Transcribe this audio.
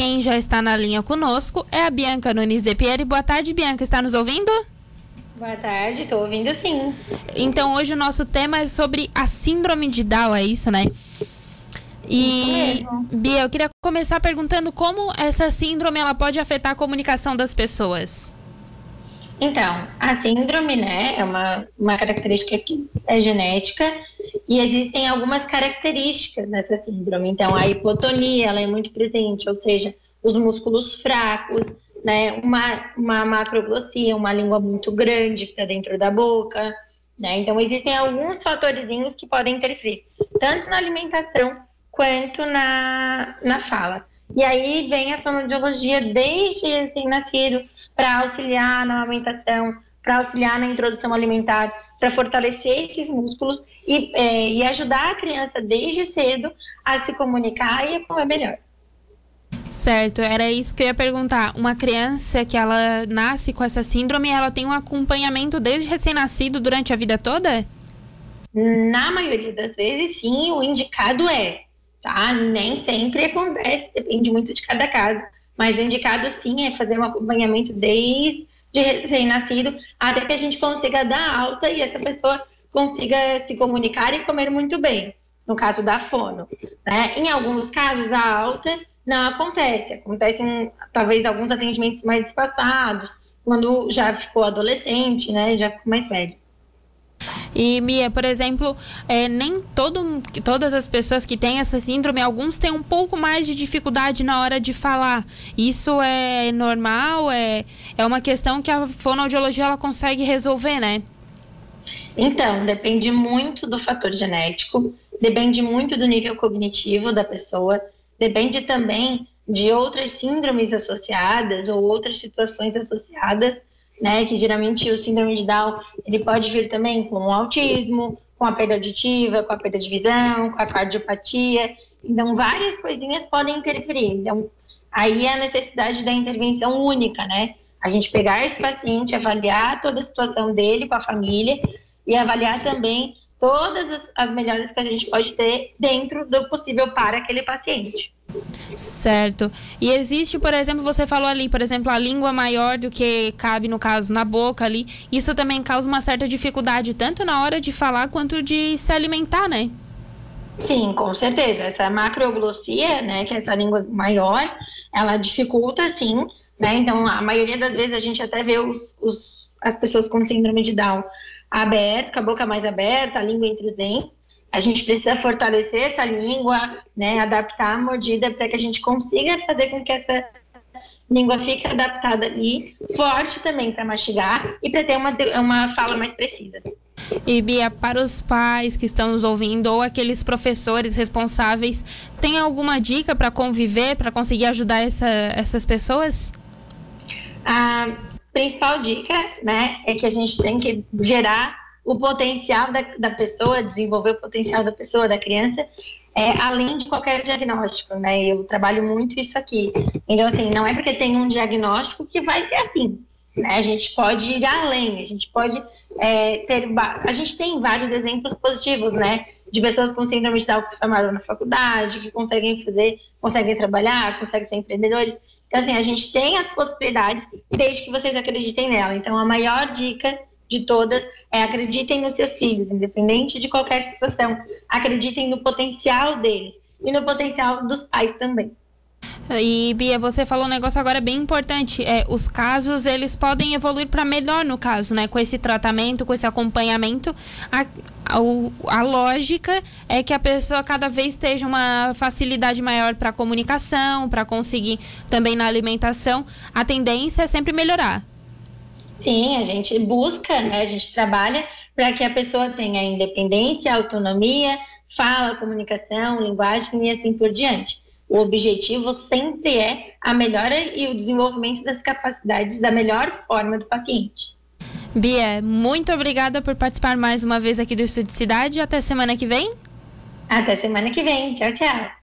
quem já está na linha conosco é a Bianca Nunes de Pierre. Boa tarde, Bianca. Está nos ouvindo? Boa tarde, estou ouvindo sim. Então, hoje o nosso tema é sobre a síndrome de Down, é isso, né? E, Bia, eu queria começar perguntando como essa síndrome ela pode afetar a comunicação das pessoas. Então, a síndrome, né, é uma, uma característica que é genética e existem algumas características nessa síndrome. Então, a hipotonia, ela é muito presente, ou seja, os músculos fracos, né, uma, uma macroglossia, uma língua muito grande para dentro da boca, né? Então, existem alguns fatorzinhos que podem interferir, tanto na alimentação quanto na, na fala. E aí vem a fonoaudiologia desde recém-nascido para auxiliar na amamentação, para auxiliar na introdução alimentar, para fortalecer esses músculos e, é, e ajudar a criança desde cedo a se comunicar e a comer melhor. Certo, era isso que eu ia perguntar. Uma criança que ela nasce com essa síndrome, ela tem um acompanhamento desde recém-nascido durante a vida toda? Na maioria das vezes, sim, o indicado é tá? Nem sempre acontece, depende muito de cada caso. Mas o indicado sim é fazer um acompanhamento desde recém-nascido até que a gente consiga dar alta e essa pessoa consiga se comunicar e comer muito bem. No caso da fono, né? Em alguns casos a alta não acontece, acontecem talvez alguns atendimentos mais espaçados, quando já ficou adolescente, né? Já ficou mais velho. E Mia, por exemplo, é, nem todo, todas as pessoas que têm essa síndrome, alguns têm um pouco mais de dificuldade na hora de falar. Isso é normal? É, é uma questão que a fonoaudiologia ela consegue resolver, né? Então, depende muito do fator genético, depende muito do nível cognitivo da pessoa, depende também de outras síndromes associadas ou outras situações associadas né? Que geralmente o síndrome de Down ele pode vir também com o autismo, com a perda auditiva, com a perda de visão, com a cardiopatia. Então, várias coisinhas podem interferir. Então, aí é a necessidade da intervenção única, né? A gente pegar esse paciente, avaliar toda a situação dele com a família e avaliar também todas as, as melhores que a gente pode ter dentro do possível para aquele paciente. Certo. E existe, por exemplo, você falou ali, por exemplo, a língua maior do que cabe, no caso, na boca ali. Isso também causa uma certa dificuldade, tanto na hora de falar quanto de se alimentar, né? Sim, com certeza. Essa macroglossia, né, que é essa língua maior, ela dificulta, sim, né? Então, a maioria das vezes a gente até vê os, os, as pessoas com síndrome de Down aberta, com a boca mais aberta, a língua entre os dentes a gente precisa fortalecer essa língua, né, adaptar a mordida para que a gente consiga fazer com que essa língua fique adaptada ali, forte também para mastigar e para ter uma, uma fala mais precisa. E Bia, para os pais que estão nos ouvindo ou aqueles professores responsáveis, tem alguma dica para conviver, para conseguir ajudar essa, essas pessoas? A principal dica, né, é que a gente tem que gerar o potencial da, da pessoa, desenvolver o potencial da pessoa, da criança, é, além de qualquer diagnóstico, né? Eu trabalho muito isso aqui. Então, assim, não é porque tem um diagnóstico que vai ser assim. Né? A gente pode ir além, a gente pode é, ter. A gente tem vários exemplos positivos, né? De pessoas com síndrome de Down que se formaram na faculdade, que conseguem fazer, conseguem trabalhar, conseguem ser empreendedores. Então, assim, a gente tem as possibilidades desde que vocês acreditem nela. Então, a maior dica de todas é acreditem nos seus filhos, independente de qualquer situação. Acreditem no potencial deles e no potencial dos pais também. E Bia, você falou um negócio agora bem importante. É, os casos eles podem evoluir para melhor no caso, né? Com esse tratamento, com esse acompanhamento, a, a, a lógica é que a pessoa cada vez esteja uma facilidade maior para comunicação, para conseguir também na alimentação. A tendência é sempre melhorar. Sim, a gente busca, né, a gente trabalha para que a pessoa tenha independência, autonomia, fala, comunicação, linguagem e assim por diante. O objetivo sempre é a melhora e o desenvolvimento das capacidades da melhor forma do paciente. Bia, muito obrigada por participar mais uma vez aqui do Estúdio Cidade. Até semana que vem. Até semana que vem. Tchau, tchau.